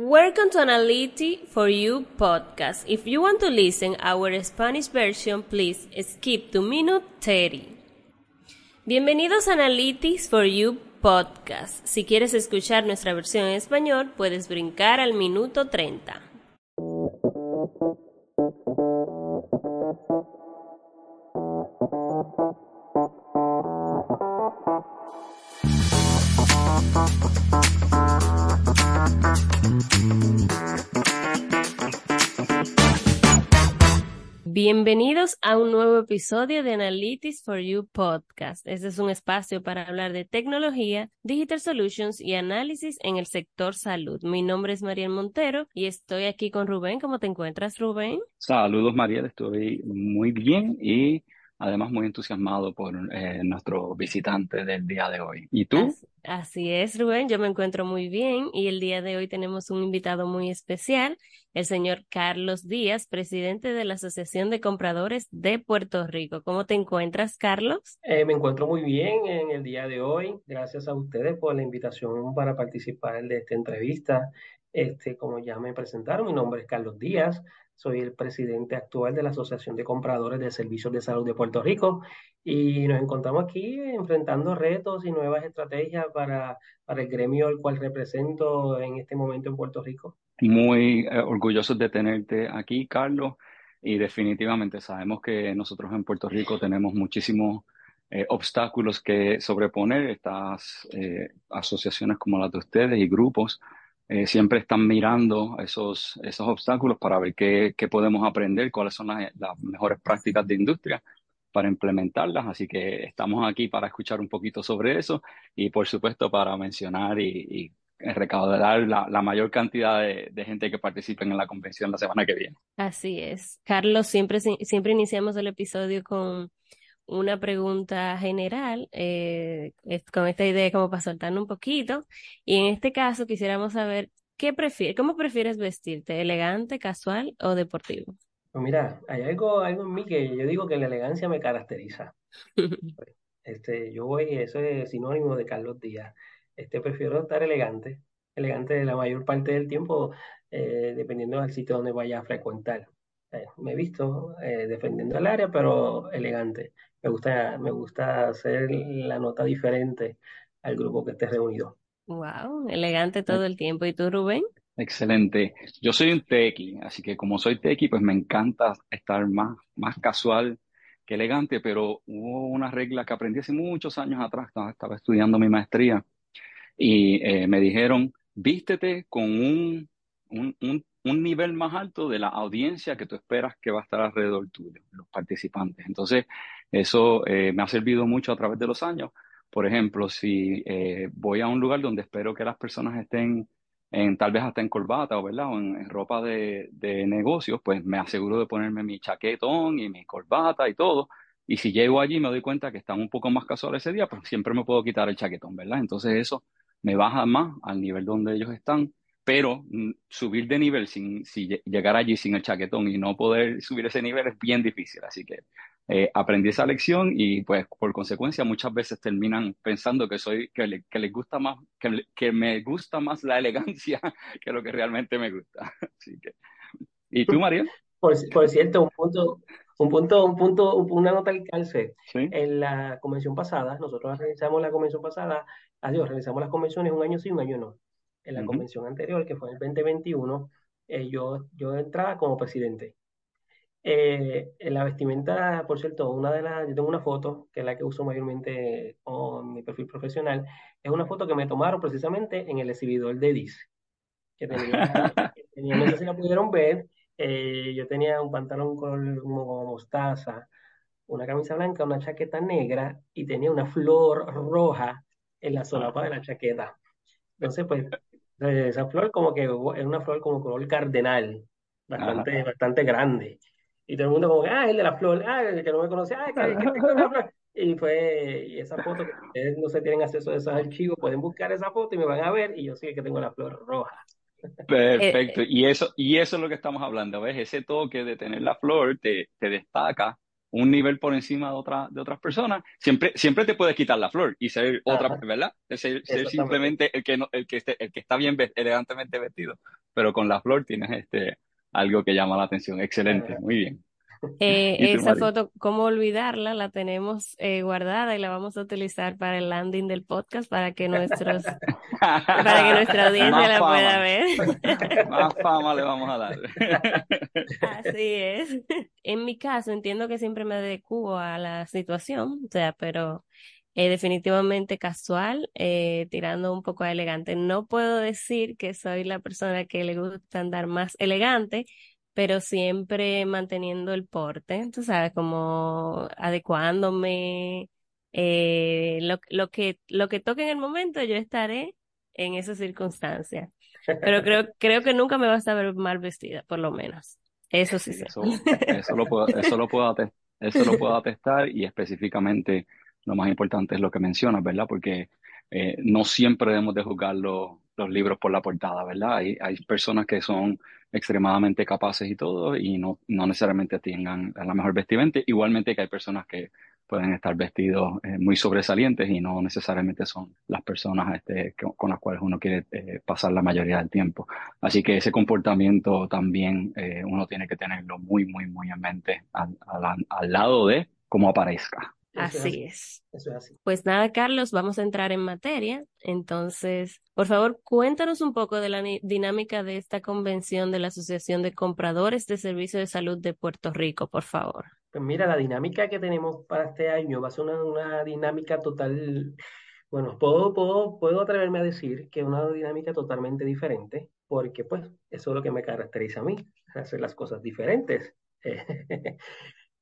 Welcome to Analytics for You podcast. If you want to listen our Spanish version, please skip to minute 30. Bienvenidos a Analytics for You podcast. Si quieres escuchar nuestra versión en español, puedes brincar al minuto 30. Bienvenidos a un nuevo episodio de Analytics for You podcast. Este es un espacio para hablar de tecnología, digital solutions y análisis en el sector salud. Mi nombre es Mariel Montero y estoy aquí con Rubén. ¿Cómo te encuentras, Rubén? Saludos, Mariel. Estoy muy bien y además muy entusiasmado por eh, nuestro visitante del día de hoy. ¿Y tú? Así, es, Rubén, yo me encuentro muy bien y el día de hoy tenemos un invitado muy especial, el señor Carlos Díaz, presidente de la Asociación de Compradores de Puerto Rico. ¿Cómo te encuentras, Carlos? Eh, me encuentro muy bien en el día de hoy. Gracias a ustedes por la invitación para participar de esta entrevista. Este, como ya me presentaron, mi nombre es Carlos Díaz, soy el presidente actual de la Asociación de Compradores de Servicios de Salud de Puerto Rico y nos encontramos aquí enfrentando retos y nuevas estrategias para, para el gremio al cual represento en este momento en Puerto Rico. Muy eh, orgullosos de tenerte aquí, Carlos, y definitivamente sabemos que nosotros en Puerto Rico tenemos muchísimos eh, obstáculos que sobreponer, estas eh, asociaciones como las de ustedes y grupos eh, siempre están mirando esos, esos obstáculos para ver qué, qué podemos aprender, cuáles son las, mejores prácticas de industria para implementarlas. Así que estamos aquí para escuchar un poquito sobre eso y, por supuesto, para mencionar y, recaudar la, mayor cantidad de, de, gente que participe en la convención la semana que viene. Así es. Carlos, siempre, siempre iniciamos el episodio con una pregunta general eh, con esta idea como para soltarnos un poquito. Y en este caso quisiéramos saber qué prefieres, cómo prefieres vestirte, elegante, casual o deportivo. Pues mira, hay algo, algo en mí que yo digo que la elegancia me caracteriza. este, yo voy, eso es sinónimo de Carlos Díaz. Este, prefiero estar elegante, elegante la mayor parte del tiempo, eh, dependiendo del sitio donde vaya a frecuentar. Eh, me he visto eh, defendiendo el área, pero elegante. Me gusta, me gusta hacer la nota diferente al grupo que esté reunido. Wow, elegante todo el tiempo. ¿Y tú, Rubén? Excelente. Yo soy un tequi, así que como soy tequi, pues me encanta estar más, más casual que elegante, pero hubo una regla que aprendí hace muchos años atrás, estaba, estudiando mi maestría, y eh, me dijeron, vístete con un, un, un un nivel más alto de la audiencia que tú esperas que va a estar alrededor tuyo, los participantes. Entonces, eso eh, me ha servido mucho a través de los años. Por ejemplo, si eh, voy a un lugar donde espero que las personas estén en, tal vez hasta en corbata o, ¿verdad? o en, ropa de, de negocios, pues me aseguro de ponerme mi chaquetón y mi corbata y todo. Y si llego allí me doy cuenta que están un poco más casuales ese día, pues siempre me puedo quitar el chaquetón, ¿verdad? Entonces eso me baja más al nivel donde ellos están pero mm, subir de nivel sin, llegar allí sin el chaquetón y no poder subir ese nivel es bien difícil. Así que eh, aprendí esa lección y pues por consecuencia muchas veces terminan pensando que soy que, les gusta más que, que, me gusta más la elegancia que lo que realmente me gusta. Así que ¿y tú María? Por, por cierto, un punto un punto, un punto, una nota al calce. En la convención pasada, nosotros realizamos la convención pasada, adiós, realizamos las convenciones un año sí, un año no en la convención anterior, que fue en el 2021, eh, yo, yo entraba como presidente. Eh, en la vestimenta, por cierto, una de las, yo tengo una foto, que es la que uso mayormente con mi perfil profesional, es una foto que me tomaron precisamente en el exhibidor de DIS, que tenía, no sé si la pudieron ver, eh, yo tenía un pantalón color como mostaza, una camisa blanca, una chaqueta negra y tenía una flor roja en la solapa de la chaqueta. Entonces, pues, esa flor como que es una flor como color cardenal, bastante, bastante grande. Y todo el mundo como, ah, el de la flor, ah, el que no me conoce, ah, que, que tengo la flor. Y fue y esa foto, que ustedes no se tienen acceso a esos archivos, pueden buscar esa foto y me van a ver y yo sí que tengo la flor roja. Perfecto, y eso, y eso es lo que estamos hablando, ¿ves? Ese toque de tener la flor te, te destaca un nivel por encima de, otra, de otras personas, siempre, siempre te puedes quitar la flor y ser otra, ¿verdad? Ser, simplemente el que, no, el, que esté, el que está bien elegantemente vestido. pero con la flor tienes este, algo que llama la atención. Excelente, muy bien. Eh, esa foto, ¿cómo olvidarla? La tenemos eh, guardada y la vamos a utilizar para el landing del podcast para que nuestros para que nuestra audiencia la pueda ver. Más fama le vamos a dar. Así es. En mi caso, entiendo que siempre me adecuo a la situación, o sea, pero eh, definitivamente casual, eh, tirando un poco a elegante. No puedo decir que soy la persona que le gusta andar más elegante, pero siempre manteniendo el porte, tú sabes, como adecuándome, eh, lo, lo, que, lo que toque en el momento, yo estaré en esa circunstancia. Pero creo, creo que nunca me vas a ver mal vestida, por lo menos. Eso sí Eso, eso, lo puedo, eso, lo puedo eso lo puedo atestar y específicamente lo más importante es lo que mencionas, ¿verdad? Porque eh, no siempre debemos de juzgar los, libros por la portada, ¿verdad? Hay, hay personas que son extremadamente capaces y todo y no, no necesariamente tengan la mejor vestimenta. Igualmente que hay personas que pueden estar vestidos eh, muy sobresalientes y no necesariamente son las personas este, con las cuales uno quiere eh, pasar la mayoría del tiempo. Así que ese comportamiento también uno tiene que tenerlo muy, muy, muy en mente al, al lado de cómo aparezca. Así es. Eso es así. Pues nada, Carlos, vamos a entrar en materia. Entonces, por favor, cuéntanos un poco de la dinámica de esta convención de la Asociación de Compradores de Servicios de Salud de Puerto Rico, por favor. Pues mira, la dinámica que tenemos para este año va a ser una, dinámica total, bueno, puedo, puedo, puedo atreverme a decir que una dinámica totalmente diferente, porque pues eso es lo que me caracteriza a mí, hacer las cosas diferentes.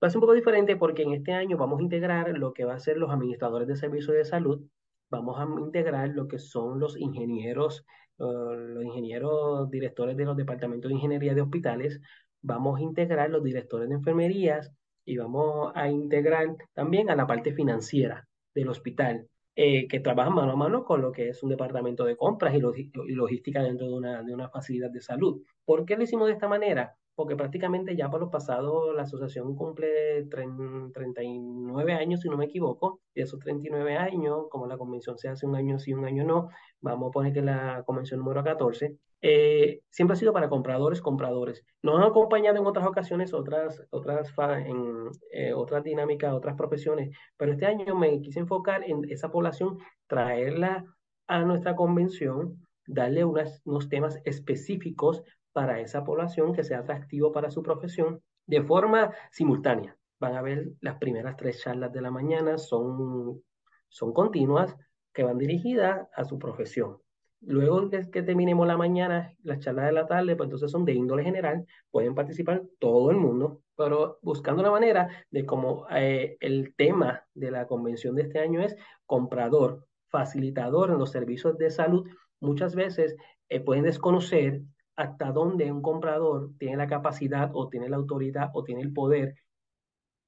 Va a ser un poco diferente porque en este año vamos a integrar lo que va a ser los administradores de servicios de salud, vamos a integrar lo que son los ingenieros, los ingenieros directores de los departamentos de ingeniería de hospitales, vamos a integrar los directores de enfermerías y vamos a integrar también a la parte financiera del hospital, eh, que trabajan mano a mano con lo que es un departamento de compras y, logística dentro de una, de una facilidad de salud. ¿Por qué lo hicimos de esta manera? Porque prácticamente ya por los pasados la asociación cumple 39 años, si no me equivoco, y esos 39 años, como la convención se hace un año sí, un año no, vamos a poner que la convención número 14, eh, siempre ha sido para compradores, compradores. Nos han acompañado en otras ocasiones, otras, otras, en eh, otras dinámicas, otras profesiones, pero este año me quise enfocar en esa población, traerla a nuestra convención, darle unos temas específicos para esa población que sea atractivo para su profesión de forma simultánea. Van a ver las primeras tres charlas de la mañana, son, son continuas, que van dirigidas a su profesión. Luego que, terminemos la mañana, las charlas de la tarde, pues entonces son de índole general, pueden participar todo el mundo, pero buscando una manera de como eh, el tema de la convención de este año es comprador, facilitador en los servicios de salud, muchas veces eh, pueden desconocer hasta dónde un comprador tiene la capacidad o tiene la autoridad o tiene el poder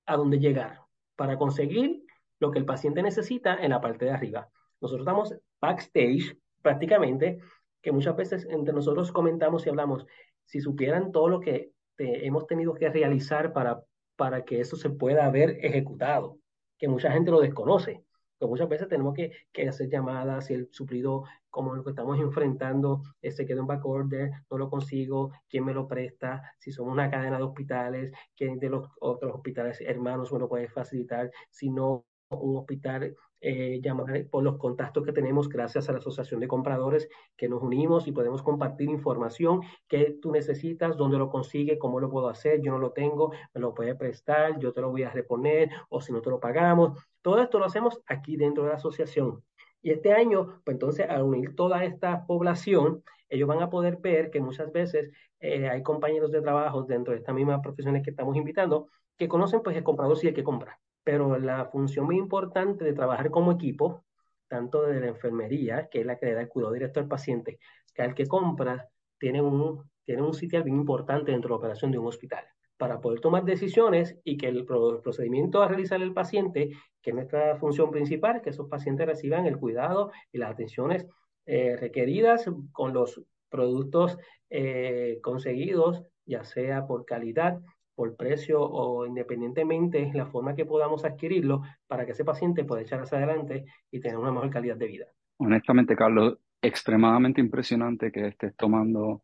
a dónde llegar para conseguir lo que el paciente necesita en la parte de arriba. Nosotros estamos backstage prácticamente, que muchas veces entre nosotros comentamos y hablamos, si supieran todo lo que hemos tenido que realizar para, para que eso se pueda haber ejecutado, que mucha gente lo desconoce que muchas veces tenemos que, que, hacer llamadas si el suplido, como lo que estamos enfrentando, se este, queda en back order, no lo consigo, quién me lo presta, si somos una cadena de hospitales, quién de los otros hospitales hermanos me puede facilitar, si no, un hospital eh, llamar por los contactos que tenemos gracias a la Asociación de Compradores que nos unimos y podemos compartir información que tú necesitas, dónde lo consigue, cómo lo puedo hacer, yo no lo tengo, me lo puede prestar, yo te lo voy a reponer o si no te lo pagamos. Todo esto lo hacemos aquí dentro de la asociación. Y este año, pues entonces, al unir toda esta población, ellos van a poder ver que muchas veces eh, hay compañeros de trabajo dentro de estas mismas profesiones que estamos invitando que conocen pues el comprador si el que compra pero la función muy importante de trabajar como equipo, tanto de la enfermería, que es la que le da el cuidado directo al paciente, que al que compra tiene un, tiene un sitio bien importante dentro de la operación de un hospital. Para poder tomar decisiones y que el procedimiento a realizar el paciente, que es nuestra función principal, que esos pacientes reciban el cuidado y las atenciones eh, requeridas con los productos eh, conseguidos, ya sea por calidad por precio o independientemente la forma que podamos adquirirlo para que ese paciente pueda echar hacia adelante y tener una mejor calidad de vida. Honestamente, Carlos, extremadamente impresionante que estés tomando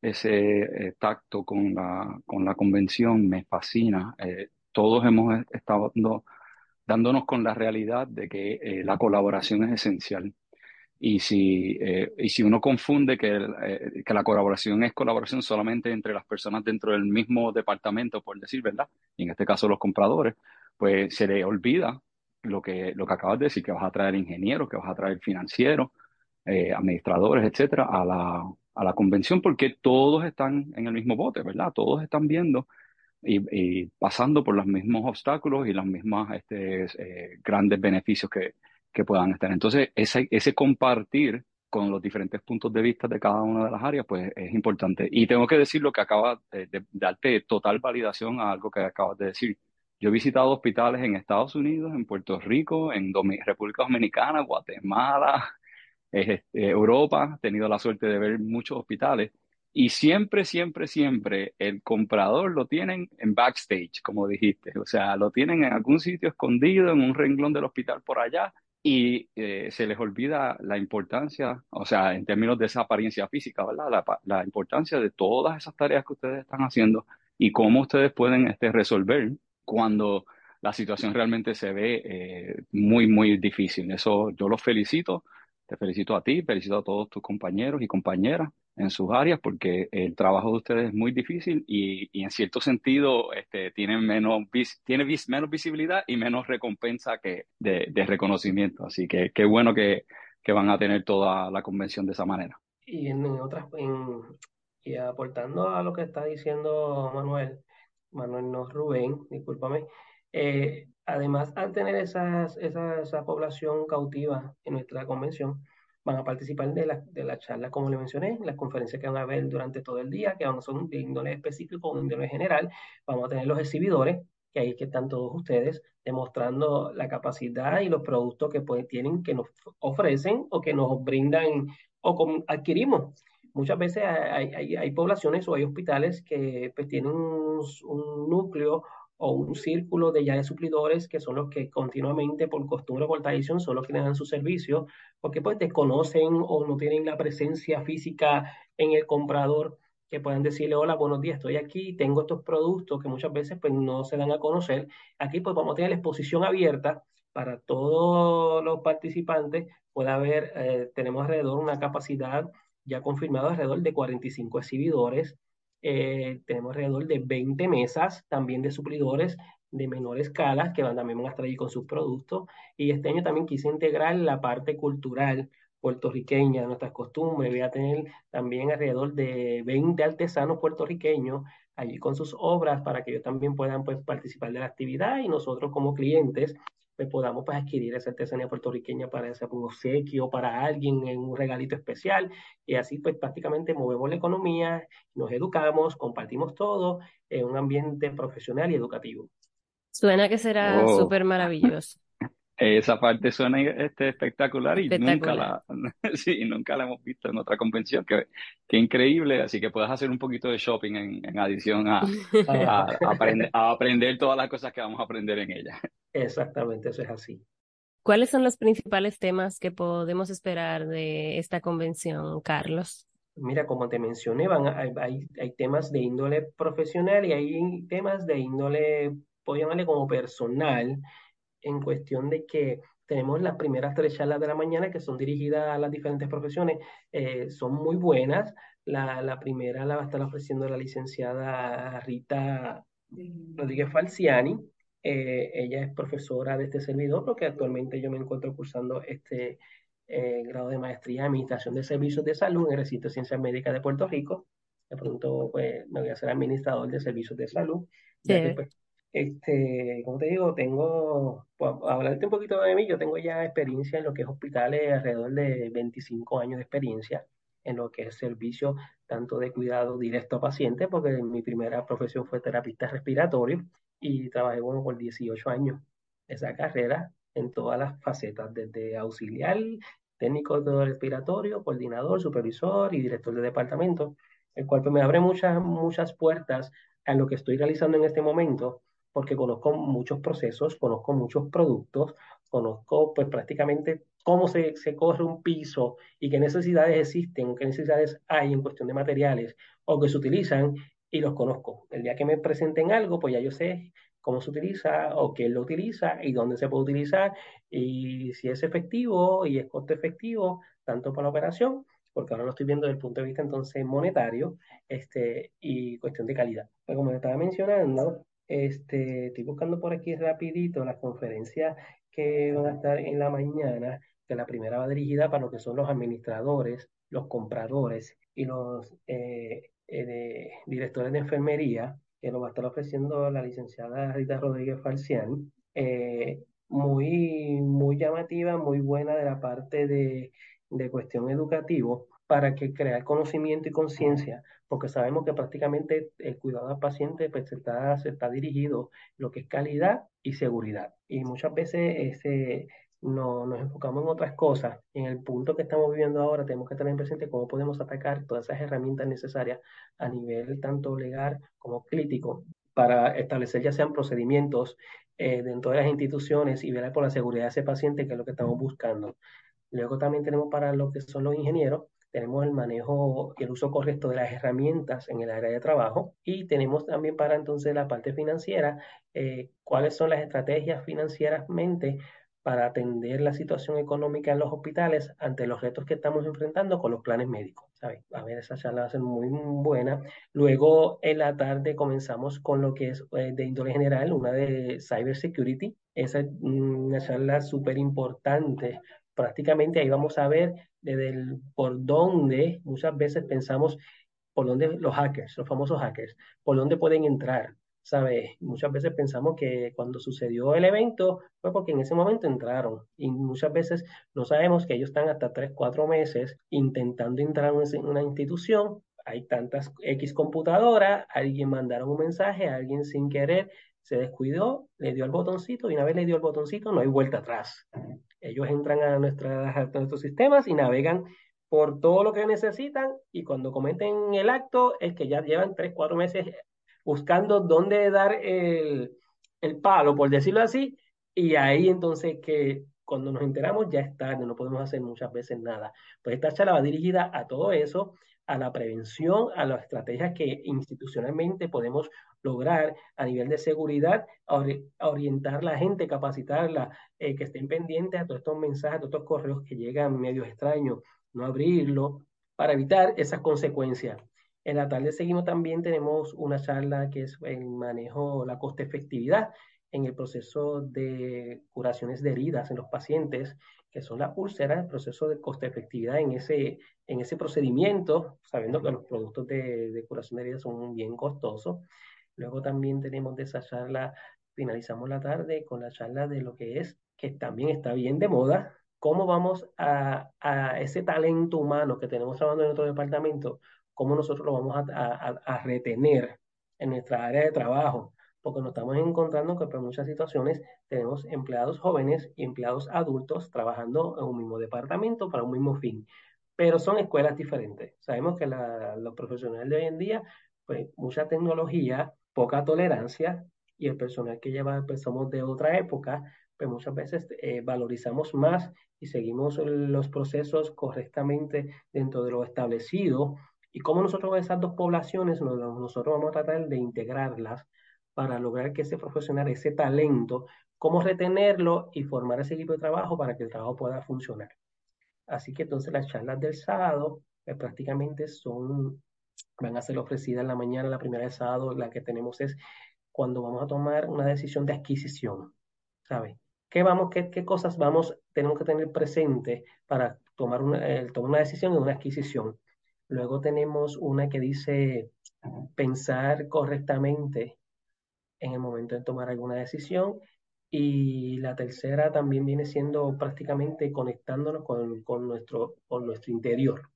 ese eh, tacto con la, con la convención, me fascina. Eh, todos hemos estado dándonos con la realidad de que eh, la colaboración es esencial. Y si, y si uno confunde que, que la colaboración es colaboración solamente entre las personas dentro del mismo departamento, por decir, ¿verdad? Y en este caso los compradores, pues se le olvida lo que, lo que acabas de decir, que vas a traer ingenieros, que vas a traer financieros, administradores, etcétera, a la, a la convención porque todos están en el mismo bote, ¿verdad? Todos están viendo y, pasando por los mismos obstáculos y los mismos este, eh, grandes beneficios que, que, puedan estar. Entonces, ese, ese compartir con los diferentes puntos de vista de cada una de las áreas, pues es importante. Y tengo que decir lo que acaba de, darte total validación a algo que acabas de decir. Yo he visitado hospitales en Estados Unidos, en Puerto Rico, en República Dominicana, Guatemala, este, Europa, he tenido la suerte de ver muchos hospitales y siempre, siempre, siempre el comprador lo tienen en backstage, como dijiste, o sea, lo tienen en algún sitio escondido, en un renglón del hospital por allá y eh, se les olvida la importancia, o sea, en términos de esa apariencia física, ¿verdad? La, la, importancia de todas esas tareas que ustedes están haciendo y cómo ustedes pueden este, resolver cuando la situación realmente se ve eh, muy, muy difícil. Eso yo los felicito te felicito a ti, felicito a todos tus compañeros y compañeras en sus áreas porque el trabajo de ustedes es muy difícil y, en cierto sentido este, tienen menos, tiene menos visibilidad y menos recompensa que de, reconocimiento. Así que qué bueno que, que, van a tener toda la convención de esa manera. Y en otras, y aportando a lo que está diciendo Manuel, Manuel no Rubén, discúlpame, eh, además, al tener esas, esa, esa, población cautiva en nuestra convención, van a participar de las de la charlas, como le mencioné, las conferencias que van a haber durante todo el día, que no son de índole específico o de índole general. Vamos a tener los exhibidores, que ahí que están todos ustedes, demostrando la capacidad y los productos que pues, tienen, que nos ofrecen o que nos brindan o adquirimos. Muchas veces hay, hay, hay, poblaciones o hay hospitales que pues, tienen un núcleo o un círculo de ya de suplidores que son los que continuamente por costumbre o por tradición son los que le dan su servicio, porque pues desconocen o no tienen la presencia física en el comprador que puedan decirle, hola, buenos días, estoy aquí, tengo estos productos que muchas veces pues no se dan a conocer. Aquí pues vamos a tener la exposición abierta para todos los participantes. Puede haber, eh, tenemos alrededor una capacidad ya confirmada alrededor de 45 exhibidores eh, tenemos alrededor de 20 mesas también de suplidores de menor escala que van, también van a estar allí con sus productos. Y este año también quise integrar la parte cultural puertorriqueña, nuestras costumbres. Voy a tener también alrededor de 20 artesanos puertorriqueños allí con sus obras para que ellos también puedan pues, participar de la actividad y nosotros como clientes pues podamos pues, adquirir esa artesanía puertorriqueña para ese un obsequio, para alguien en un regalito especial. Y así pues prácticamente movemos la economía, nos educamos, compartimos todo en un ambiente profesional y educativo. Suena que será oh. súper maravilloso. Esa parte suena este, espectacular y nunca la, sí, nunca la hemos visto en otra convención. Qué, increíble. Así que puedes hacer un poquito de shopping en, en adición a, a, aprender, a aprender todas las cosas que vamos a aprender en ella. Exactamente, eso es así. ¿Cuáles son los principales temas que podemos esperar de esta convención, Carlos? Mira, como te mencioné, van, hay, hay, temas de índole profesional y hay temas de índole, puedo llamarle como personal, en cuestión de que tenemos las primeras tres charlas de la mañana que son dirigidas a las diferentes profesiones, eh, son muy buenas. La, la, primera la va a estar ofreciendo la licenciada Rita Rodríguez Falciani. Eh, ella es profesora de este servidor porque actualmente yo me encuentro cursando este eh, grado de maestría en Administración de Servicios de Salud en el Recinto de Ciencias Médicas de Puerto Rico. De pronto, pues, me voy a ser administrador de servicios de salud. Sí. Pues, este, como te digo, tengo, pues, hablarte un poquito de mí, yo tengo ya experiencia en lo que es hospitales, alrededor de 25 años de experiencia en lo que es servicio tanto de cuidado directo a pacientes, porque mi primera profesión fue terapista respiratorio y trabajé bueno, por 18 años esa carrera en todas las facetas, desde auxiliar, técnico de respiratorio, coordinador, supervisor y director de departamento, el cual pues, me abre muchas, muchas puertas a lo que estoy realizando en este momento, porque conozco muchos procesos, conozco muchos productos, conozco pues prácticamente cómo se, se, corre un piso y qué necesidades existen, qué necesidades hay en cuestión de materiales o que se utilizan y los conozco. El día que me presenten algo, pues ya yo sé cómo se utiliza o quién lo utiliza y dónde se puede utilizar y si es efectivo y es costo efectivo, tanto para la operación, porque ahora lo estoy viendo desde el punto de vista entonces monetario este, y cuestión de calidad. Pues como estaba mencionando, este, estoy buscando por aquí rapidito las conferencias que van a estar en la mañana, que la primera va dirigida para lo que son los administradores, los compradores y los eh, eh, directores de enfermería que nos va a estar ofreciendo la licenciada Rita Rodríguez Falciani, eh, muy, muy llamativa, muy buena de la parte de, de cuestión educativo para que crear conocimiento y conciencia, porque sabemos que prácticamente el cuidado al paciente pues, está, se está dirigido lo que es calidad y seguridad. Y muchas veces ese, no, nos enfocamos en otras cosas. En el punto que estamos viviendo ahora tenemos que tener presente cómo podemos atacar todas esas herramientas necesarias a nivel tanto legal como crítico para establecer ya sean procedimientos eh, dentro de las instituciones y velar por la seguridad de ese paciente, que es lo que estamos buscando. Luego también tenemos para lo que son los ingenieros, tenemos el manejo y el uso correcto de las herramientas en el área de trabajo y tenemos también para entonces la parte financiera, eh, cuáles son las estrategias financieramente para atender la situación económica en los hospitales ante los retos que estamos enfrentando con los planes médicos. A ver, esa charla va a ser muy buena. Luego, en la tarde, comenzamos con lo que es eh, de índole general, una de cybersecurity. Esa es una charla súper importante. Prácticamente ahí vamos a ver desde por dónde muchas veces pensamos, por dónde los hackers, los famosos hackers, por dónde pueden entrar, ¿sabes? Muchas veces pensamos que cuando sucedió el evento fue porque en ese momento entraron y muchas veces no sabemos que ellos están hasta 3, 4 meses intentando entrar en una institución. Hay tantas X computadoras, alguien mandaron un mensaje, alguien sin querer se descuidó, le dio al botoncito y una vez le dio el botoncito no hay vuelta atrás. Ellos entran a, nuestros sistemas y navegan por todo lo que necesitan y cuando cometen el acto es que ya llevan 3, 4 meses buscando dónde dar el, palo, por decirlo así, y ahí entonces que cuando nos enteramos ya es tarde, no podemos hacer muchas veces nada. Pues esta charla va dirigida a todo eso, a la prevención, a las estrategias que institucionalmente podemos lograr a nivel de seguridad, orientar la gente, capacitarla, eh, que estén pendientes a todos estos mensajes, a todos estos correos que llegan medio extraños, no abrirlo, para evitar esas consecuencias. En la tarde seguimos también, tenemos una charla que es el manejo, la coste efectividad en el proceso de curaciones de heridas en los pacientes, que son las úlceras, el proceso de coste efectividad en ese, en ese procedimiento, sabiendo que los productos de, de curación de heridas son bien costosos. Luego también tenemos de esa charla, finalizamos la tarde con la charla de lo que es, que también está bien de moda, cómo vamos a, a ese talento humano que tenemos trabajando en nuestro departamento, cómo nosotros lo vamos a, retener en nuestra área de trabajo, porque nos estamos encontrando que por muchas situaciones tenemos empleados jóvenes y empleados adultos trabajando en un mismo departamento para un mismo fin, pero son escuelas diferentes. Sabemos que los profesionales de hoy en día, pues mucha tecnología, poca tolerancia, y el personal que lleva, pues somos de otra época, pues muchas veces eh, valorizamos más y seguimos los procesos correctamente dentro de lo establecido y cómo nosotros esas dos poblaciones, nosotros vamos a tratar de integrarlas para lograr que ese profesional, ese talento, cómo retenerlo y formar ese equipo de trabajo para que el trabajo pueda funcionar. Así que entonces las charlas del sábado pues, prácticamente son, van a ser ofrecidas en la mañana, la primera de sábado, la que tenemos es cuando vamos a tomar una decisión de adquisición, ¿sabe? ¿Qué, vamos, qué, qué cosas vamos, tenemos que tener presente para tomar una, tomar una decisión de una adquisición? Luego tenemos una que dice pensar correctamente en el momento de tomar alguna decisión. Y la tercera también viene siendo prácticamente conectándonos con, nuestro, con nuestro interior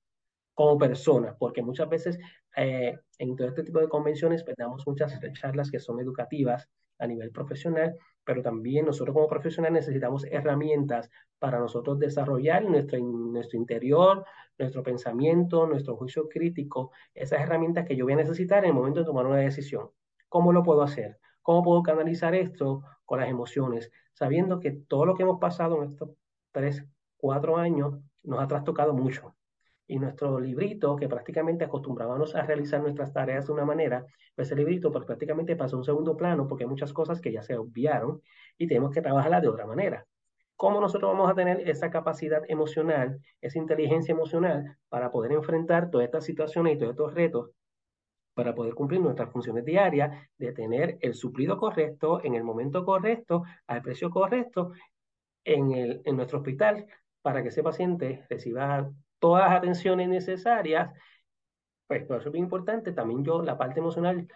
como personas, porque muchas veces eh, en todo este tipo de convenciones pues, muchas charlas que son educativas a nivel profesional, pero también nosotros como profesionales necesitamos herramientas para nosotros desarrollar nuestro, nuestro interior, nuestro pensamiento, nuestro juicio crítico, esas herramientas que yo voy a necesitar en el momento de tomar una decisión. ¿Cómo lo puedo hacer? ¿Cómo puedo canalizar esto con las emociones? Sabiendo que todo lo que hemos pasado en estos tres, cuatro años nos ha trastocado mucho. Y nuestro librito, que prácticamente acostumbrábamos a realizar nuestras tareas de una manera, pues ese librito pues, prácticamente pasó a un segundo plano porque hay muchas cosas que ya se obviaron y tenemos que trabajarla de otra manera. ¿Cómo nosotros vamos a tener esa capacidad emocional, esa inteligencia emocional para poder enfrentar todas estas situaciones y todos estos retos para poder cumplir nuestras funciones diarias de tener el suplido correcto en el momento correcto, al precio correcto, en, el, en nuestro hospital, para que ese paciente reciba todas las atenciones necesarias. Pues por eso es muy importante, también yo, la parte emocional,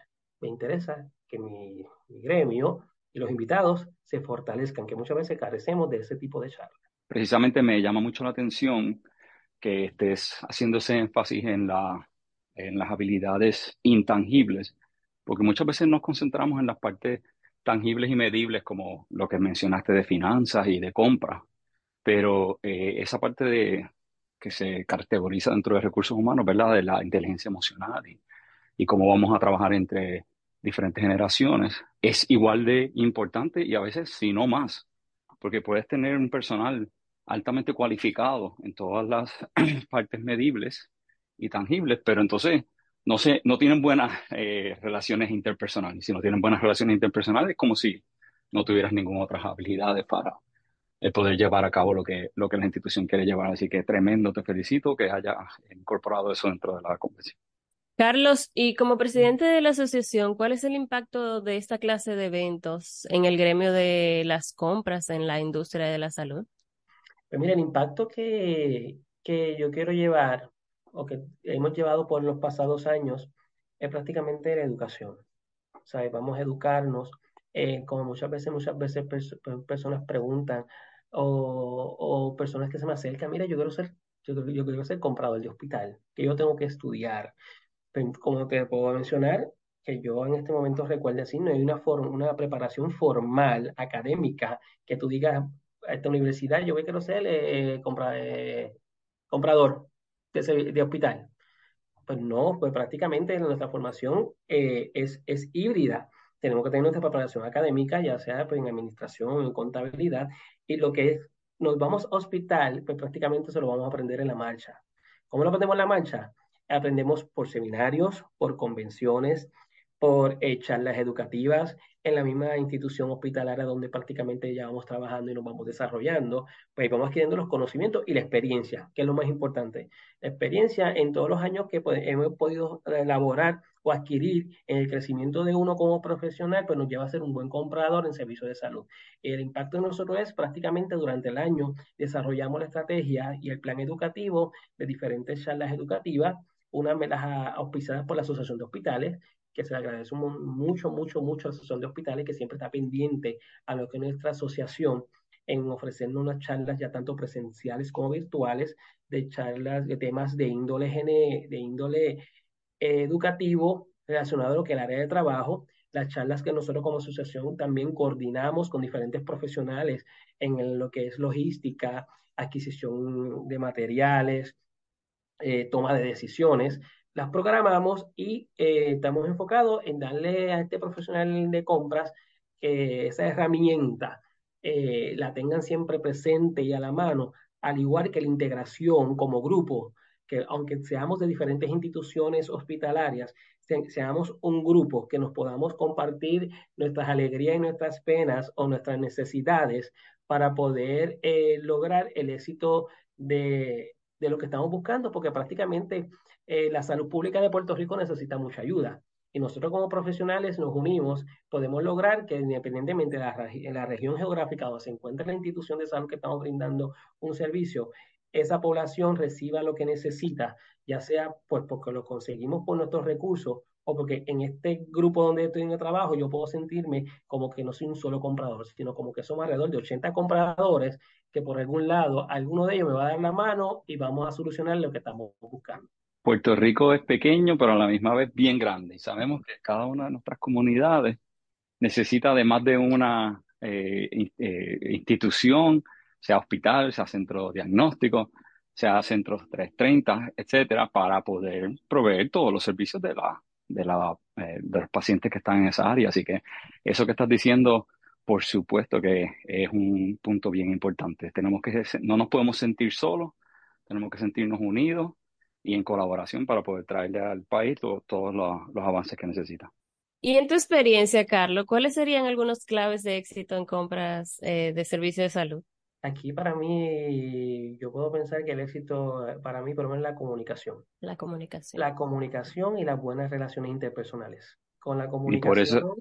me interesa que mi, mi gremio y los invitados se fortalezcan, que muchas veces carecemos de ese tipo de charlas. Precisamente me llama mucho la atención que estés haciendo ese énfasis en la en las habilidades intangibles, porque muchas veces nos concentramos en las partes tangibles y medibles, como lo que mencionaste de finanzas y de compra, pero eh, esa parte de que se caracteriza dentro de recursos humanos, ¿verdad? De la inteligencia emocional y, y cómo vamos a trabajar entre diferentes generaciones, es igual de importante y a veces, si no más, porque puedes tener un personal altamente cualificado en todas las partes medibles y tangibles, pero entonces no, sé, no tienen buenas eh, relaciones interpersonales. Si no tienen buenas relaciones interpersonales, es como si no tuvieras ninguna otra habilidades para eh, poder llevar a cabo lo que, lo que la institución quiere llevar. Así que tremendo, te felicito que haya incorporado eso dentro de la convención. Carlos, y como presidente de la asociación, ¿cuál es el impacto de esta clase de eventos en el gremio de las compras en la industria de la salud? Pues mira, el impacto que, que yo quiero llevar o que hemos llevado por los pasados años es prácticamente la educación. O vamos a educarnos, eh, como muchas veces, muchas veces personas preguntan o, o, personas que se me acercan, mira, yo quiero ser, yo, quiero ser comprador de hospital, que yo tengo que estudiar. Como te puedo mencionar, que yo en este momento recuerde así, no hay una, una preparación formal, académica, que tú digas, a esta universidad yo quiero ser eh, compra, eh, comprador de, hospital. Pues no, pues prácticamente nuestra formación eh, es, es híbrida. Tenemos que tener nuestra preparación académica, ya sea pues, en administración en contabilidad, y lo que es, nos vamos a hospital, pues prácticamente se lo vamos a aprender en la marcha. ¿Cómo lo aprendemos en la marcha? Aprendemos por seminarios, por convenciones, por eh, charlas educativas en la misma institución hospitalaria donde prácticamente ya vamos trabajando y nos vamos desarrollando, pues vamos adquiriendo los conocimientos y la experiencia, que es lo más importante. La experiencia en todos los años que pues, hemos podido elaborar o adquirir en el crecimiento de uno como profesional, pues nos lleva a ser un buen comprador en servicios de salud. El impacto de nosotros es prácticamente durante el año desarrollamos la estrategia y el plan educativo de diferentes charlas educativas, una de las auspiciadas por la Asociación de Hospitales, que se le agradece mucho, mucho, mucho a la Asociación de Hospitales, que siempre está pendiente a lo que nuestra asociación en ofrecernos unas charlas ya tanto presenciales como virtuales, de charlas de temas de índole, de índole educativo relacionado a lo que es el área de trabajo, las charlas que nosotros como asociación también coordinamos con diferentes profesionales en lo que es logística, adquisición de materiales, eh, toma de decisiones, las programamos y eh, estamos enfocados en darle a este profesional de compras que esa herramienta eh, la tengan siempre presente y a la mano, al igual que la integración como grupo, que aunque seamos de diferentes instituciones hospitalarias, seamos un grupo que nos podamos compartir nuestras alegrías y nuestras penas o nuestras necesidades para poder eh, lograr el éxito de, de lo que estamos buscando, porque prácticamente eh, la salud pública de Puerto Rico necesita mucha ayuda. Y nosotros como profesionales nos unimos, podemos lograr que independientemente de la, en la región geográfica donde se encuentre la institución de salud que estamos brindando un servicio, esa población reciba lo que necesita, ya sea pues porque lo conseguimos por nuestros recursos o porque en este grupo donde estoy en el trabajo yo puedo sentirme como que no soy un solo comprador, sino como que somos alrededor de 80 compradores que por algún lado alguno de ellos me va a dar la mano y vamos a solucionar lo que estamos buscando. Puerto Rico es pequeño, pero a la misma vez bien grande. Y sabemos que cada una de nuestras comunidades necesita de más de una eh, eh, institución, sea hospital, sea centro diagnóstico, sea centros 330, etcétera, para poder proveer todos los servicios de, la, de, la, eh, de los pacientes que están en esa área. Así que eso que estás diciendo por supuesto que es un punto bien importante. Tenemos que, no nos podemos sentir solos, tenemos que sentirnos unidos y en colaboración para poder traerle al país todos los, avances que necesita. Y en tu experiencia, Carlos, ¿cuáles serían algunos claves de éxito en compras eh, de servicios de salud? Aquí para mí, yo puedo pensar que el éxito eh, para mí por lo menos es la comunicación. La comunicación. La comunicación y las buenas relaciones interpersonales. Con la comunicación. Y por eso,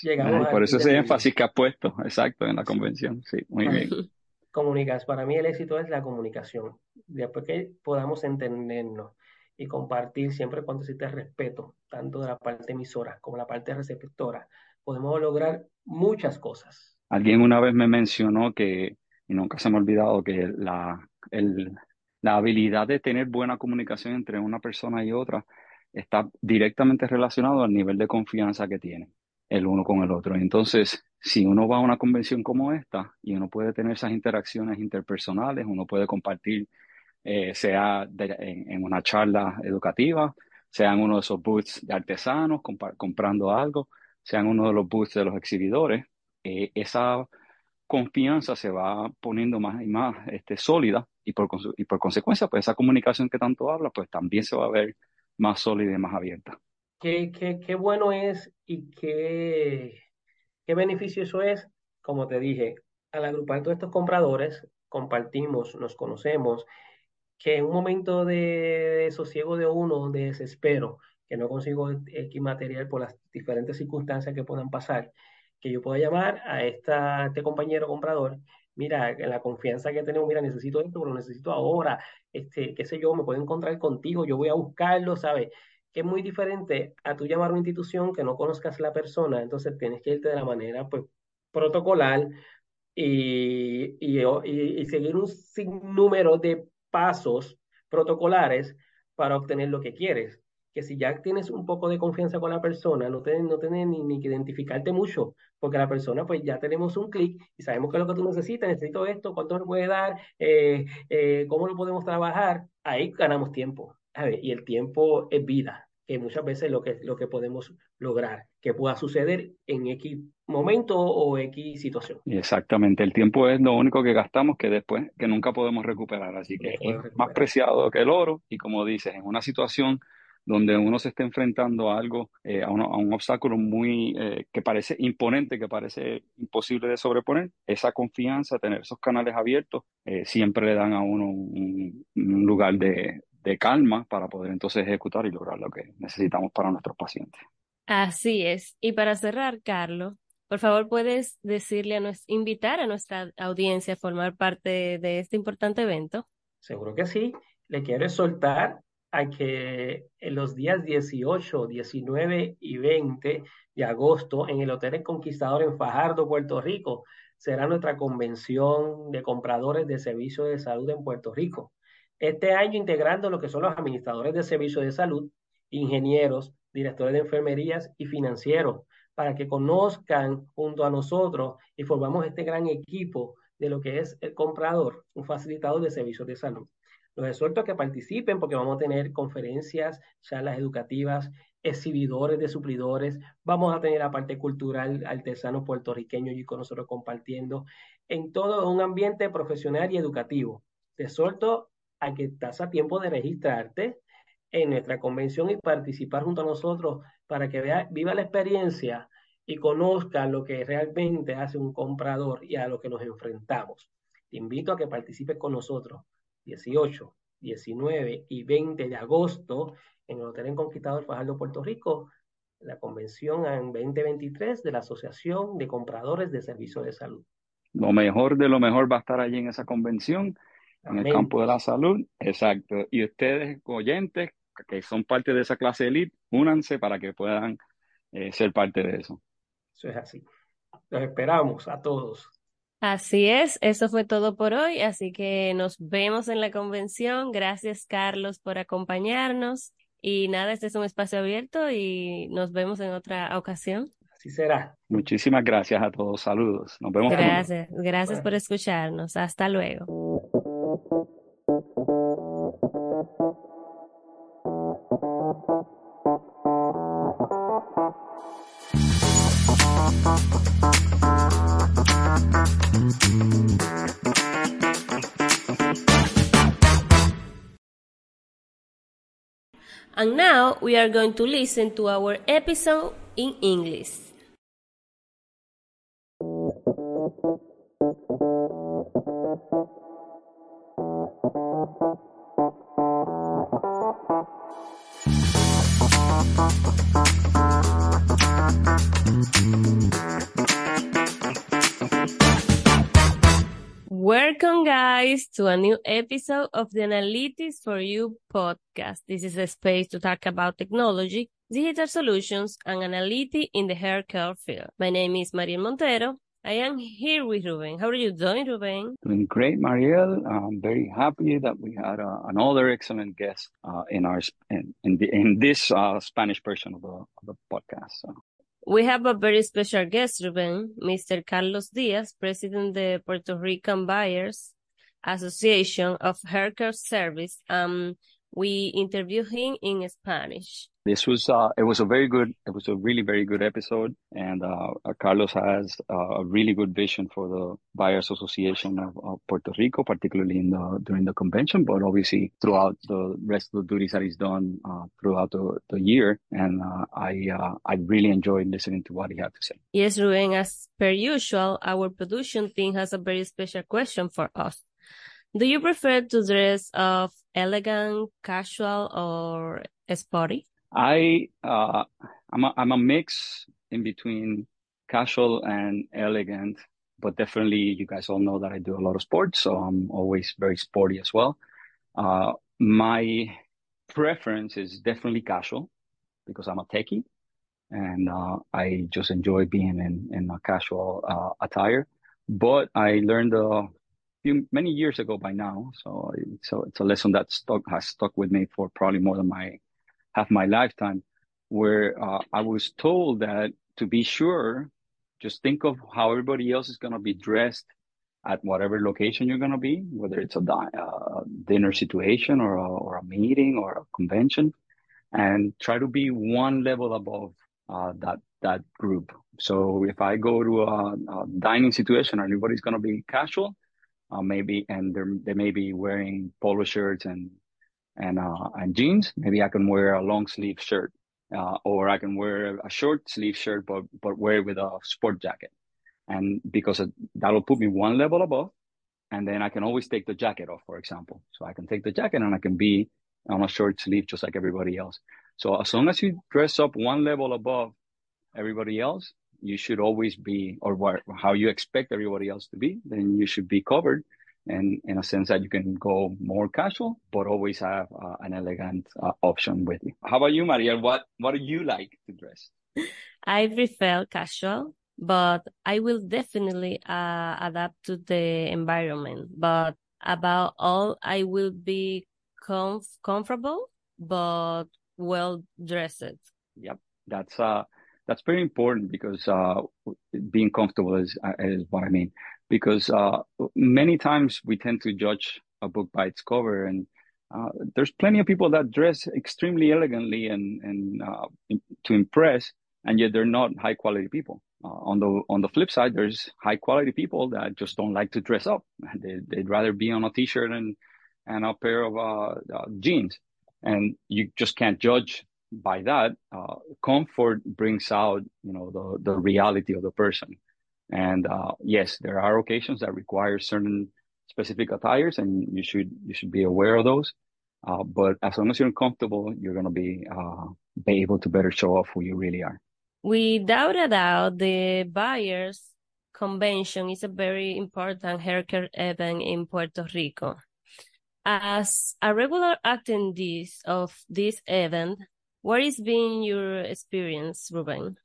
llegamos por eso ese énfasis que has puesto, exacto, en la convención. Sí, muy bien. Comunicas. Para mí el éxito es la comunicación. Después que podamos entendernos y compartir siempre cuando existe respeto, tanto de la parte emisora como la parte receptora, podemos lograr muchas cosas. Alguien una vez me mencionó que, y nunca se me ha olvidado, que la, la habilidad de tener buena comunicación entre una persona y otra está directamente relacionado al nivel de confianza que tienen el uno con el otro. Entonces, si uno va a una convención como esta y uno puede tener esas interacciones interpersonales, uno puede compartir, eh, sea en, una charla educativa, sea en uno de esos booths de artesanos comprando algo, sea en uno de los booths de los exhibidores, eh, esa confianza se va poniendo más y más este, sólida y por, y por consecuencia, pues esa comunicación que tanto habla, pues también se va a ver más sólida y más abierta. Qué, qué, qué bueno es y qué, qué beneficio eso es, como te dije, al agrupar todos estos compradores, compartimos, nos conocemos, que en un momento de, sosiego de uno, de desespero, que no consigo X material por las diferentes circunstancias que puedan pasar, que yo pueda llamar a este compañero comprador, mira, la confianza que tenemos, mira, necesito esto, lo necesito ahora, este, qué sé yo, me puedo encontrar contigo, yo voy a buscarlo, ¿sabes? que es muy diferente a tú llamar a una institución que no conozcas la persona, entonces tienes que irte de la manera pues protocolar y, y, seguir un sinnúmero de pasos protocolares para obtener lo que quieres. Que si ya tienes un poco de confianza con la persona, no tienes, no ni, ni, que identificarte mucho, porque la persona, pues ya tenemos un clic y sabemos qué es lo que tú necesitas, necesito esto, cuánto me puede dar, eh, eh, cómo lo podemos trabajar, ahí ganamos tiempo y el tiempo es vida, que muchas veces lo que, lo que podemos lograr, que pueda suceder en X momento o X situación. Exactamente, el tiempo es lo único que gastamos que después, que nunca podemos recuperar, así que es más preciado que el oro y como dices, en una situación donde uno se está enfrentando a algo, eh, a, un obstáculo muy eh, que parece imponente, que parece imposible de sobreponer, esa confianza, tener esos canales abiertos, eh, siempre le dan a uno un lugar de, de calma para poder entonces ejecutar y lograr lo que necesitamos para nuestros pacientes. Así es. Y para cerrar, Carlos, por favor, puedes decirle a nos, invitar a nuestra audiencia a formar parte de este importante evento. Seguro que sí. Le quiero soltar a que en los días 18, 19 y 20 de agosto en el Hotel El Conquistador en Fajardo, Puerto Rico, será nuestra convención de compradores de servicios de salud en Puerto Rico. Este año integrando lo que son los administradores de servicios de salud, ingenieros, directores de enfermerías y financieros, para que conozcan junto a nosotros y formamos este gran equipo de lo que es el comprador, un facilitador de servicios de salud. Los exhorto a que participen porque vamos a tener conferencias, charlas educativas, exhibidores de suplidores, vamos a tener la parte cultural artesano puertorriqueño y con nosotros compartiendo en todo un ambiente profesional y educativo. Te exhorto a que estás a tiempo de registrarte en nuestra convención y participar junto a nosotros para que vea, viva la experiencia y conozca lo que realmente hace un comprador y a lo que nos enfrentamos. Te invito a que participes con nosotros 18, 19 y 20 de agosto en el Hotel en Conquistador Fajardo, Puerto Rico, la convención en 2023 de la Asociación de Compradores de Servicios de Salud. Lo mejor de lo mejor va a estar allí en esa convención en el campo de la salud. Exacto. Y ustedes, oyentes, que son parte de esa clase elite, únanse para que puedan eh, ser parte de eso. Eso es así. Los esperamos a todos. Así es, eso fue todo por hoy, así que nos vemos en la convención. Gracias, Carlos, por acompañarnos. Y nada, este es un espacio abierto y nos vemos en otra ocasión. Así será. Muchísimas gracias a todos. Saludos. Nos vemos. Gracias, gracias por escucharnos. Hasta luego. Thank you. And now we are going to listen to our episode in English. Welcome, guys, to a new episode of the Analytics for You podcast. This is a space to talk about technology, digital solutions, and analytics in the healthcare field. My name is Mariel Montero. I am here with Ruben. How are you doing, Ruben? Doing great, Mariel. I'm very happy that we had uh, another excellent guest uh, in our in in, the, in this uh, Spanish version of the, of the podcast. So. We have a very special guest, Ruben, Mr. Carlos Diaz, President of the Puerto Rican Buyers Association of Healthcare Service. Um, we interviewed him in Spanish. This was uh, it was a very good it was a really very good episode, and uh, Carlos has uh, a really good vision for the Buyers Association of, of, Puerto Rico, particularly in the during the convention, but obviously throughout the rest of the duties that he's done uh, throughout the, the year. And uh, I uh, I really enjoyed listening to what he had to say. Yes, Ruben, as per usual, our production team has a very special question for us. Do you prefer to dress of elegant, casual, or sporty? I uh, I'm a, I'm a mix in between casual and elegant, but definitely you guys all know that I do a lot of sports, so I'm always very sporty as well. Uh, my preference is definitely casual because I'm a techie and uh, I just enjoy being in in a casual uh, attire. But I learned a few many years ago by now, so so it's a lesson that stuck has stuck with me for probably more than my half my lifetime, where uh, I was told that to be sure, just think of how everybody else is going to be dressed at whatever location you're going to be, whether it's a uh, dinner situation or a, or a meeting or a convention, and try to be one level above uh, that that group. So if I go to a, a dining situation, everybody's going to be casual, uh, maybe, and they're, they may be wearing polo shirts and and uh, and jeans. Maybe I can wear a long sleeve shirt, uh, or I can wear a short sleeve shirt, but but wear it with a sport jacket, and because that'll put me one level above, and then I can always take the jacket off, for example. So I can take the jacket and I can be on a short sleeve just like everybody else. So as long as you dress up one level above everybody else, you should always be, or where, how you expect everybody else to be, then you should be covered and in a sense that you can go more casual, but always have uh, an elegant uh, option with you. How about you, Maria? What what do you like to dress? I prefer casual, but I will definitely uh, adapt to the environment. But about all, I will be comf- comfortable, but well dressed. Yep, that's uh that's very important because uh, being comfortable is is what I mean. Because uh, many times we tend to judge a book by its cover and uh, there's plenty of people that dress extremely elegantly and, and uh, to impress and yet they're not high quality people. Uh, on the on the flip side there's high quality people that just don't like to dress up. They, would rather be on a t-shirt and and a pair of uh, uh, jeans. And you just can't judge by that comfort brings out you know the the reality of the person and uh, yes, there are occasions that require certain specific attires, and you should you should be aware of those. Uh, but as long as you're comfortable, you're going to be uh, be able to better show off who you really are. Without a doubt, the buyers convention is a very important haircare event in Puerto Rico. As a regular attendee of this event, what has been your experience, Ruben?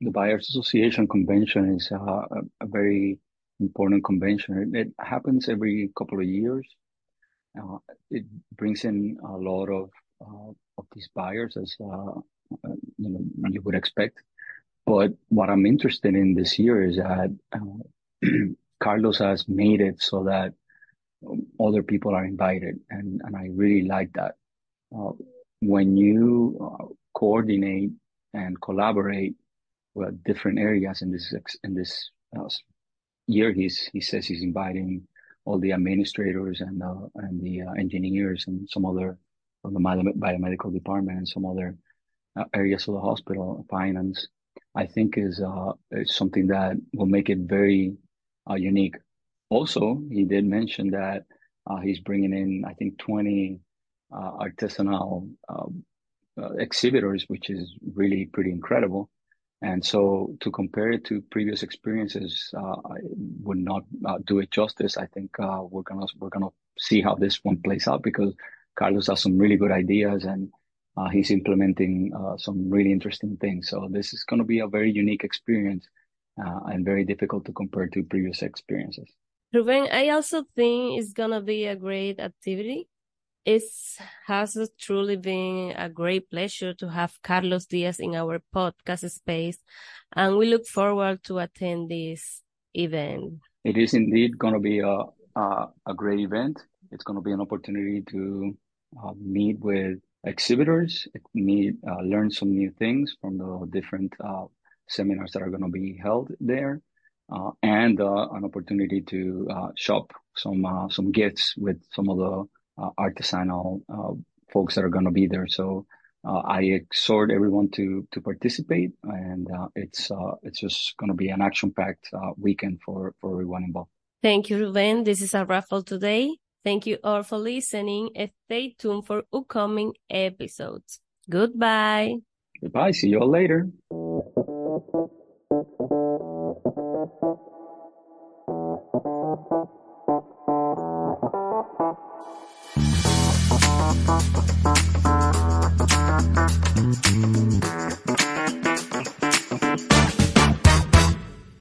the Buyers Association convention is a, a very important convention. It, happens every couple of years. Uh, it brings in a lot of uh, of these buyers, as uh, uh you know you would expect. But what I'm interested in this year is that uh, Carlos has made it so that other people are invited, and and I really like that. Uh, when you coordinate and collaborate with different areas in this in this uh, year. He's he says he's inviting all the administrators and uh, and the uh, engineers and some other from the biomedical department and some other uh, areas of the hospital, finance, I think is, uh, is something that will make it very uh, unique. Also, he did mention that uh, he's bringing in, I think, 20 uh, artisanal um, uh, exhibitors, which is really pretty incredible. And so to compare it to previous experiences, uh, would not uh, do it justice. I think uh, we're gonna we're gonna see how this one plays out because Carlos has some really good ideas and uh, he's implementing uh, some really interesting things. So this is to be a very unique experience uh, and very difficult to compare to previous experiences. Ruben, I also think it's to be a great activity it has truly been a great pleasure to have Carlos Diaz in our podcast space, and we look forward to attend this event. It is indeed going to be a, a, a great event. It's going to be an opportunity to uh, meet with exhibitors, meet, uh, learn some new things from the different uh, seminars that are going to be held there, uh, and uh, an opportunity to uh, shop some some gifts with some of the artisanal uh, folks that are going to be there. So uh, I exhort everyone to to participate, and it's it's just going to be an action packed weekend for for everyone involved. Thank you, Ruben. This is a raffle today. Thank you all for listening. Stay tuned for upcoming episodes. Goodbye. Goodbye. See you all later.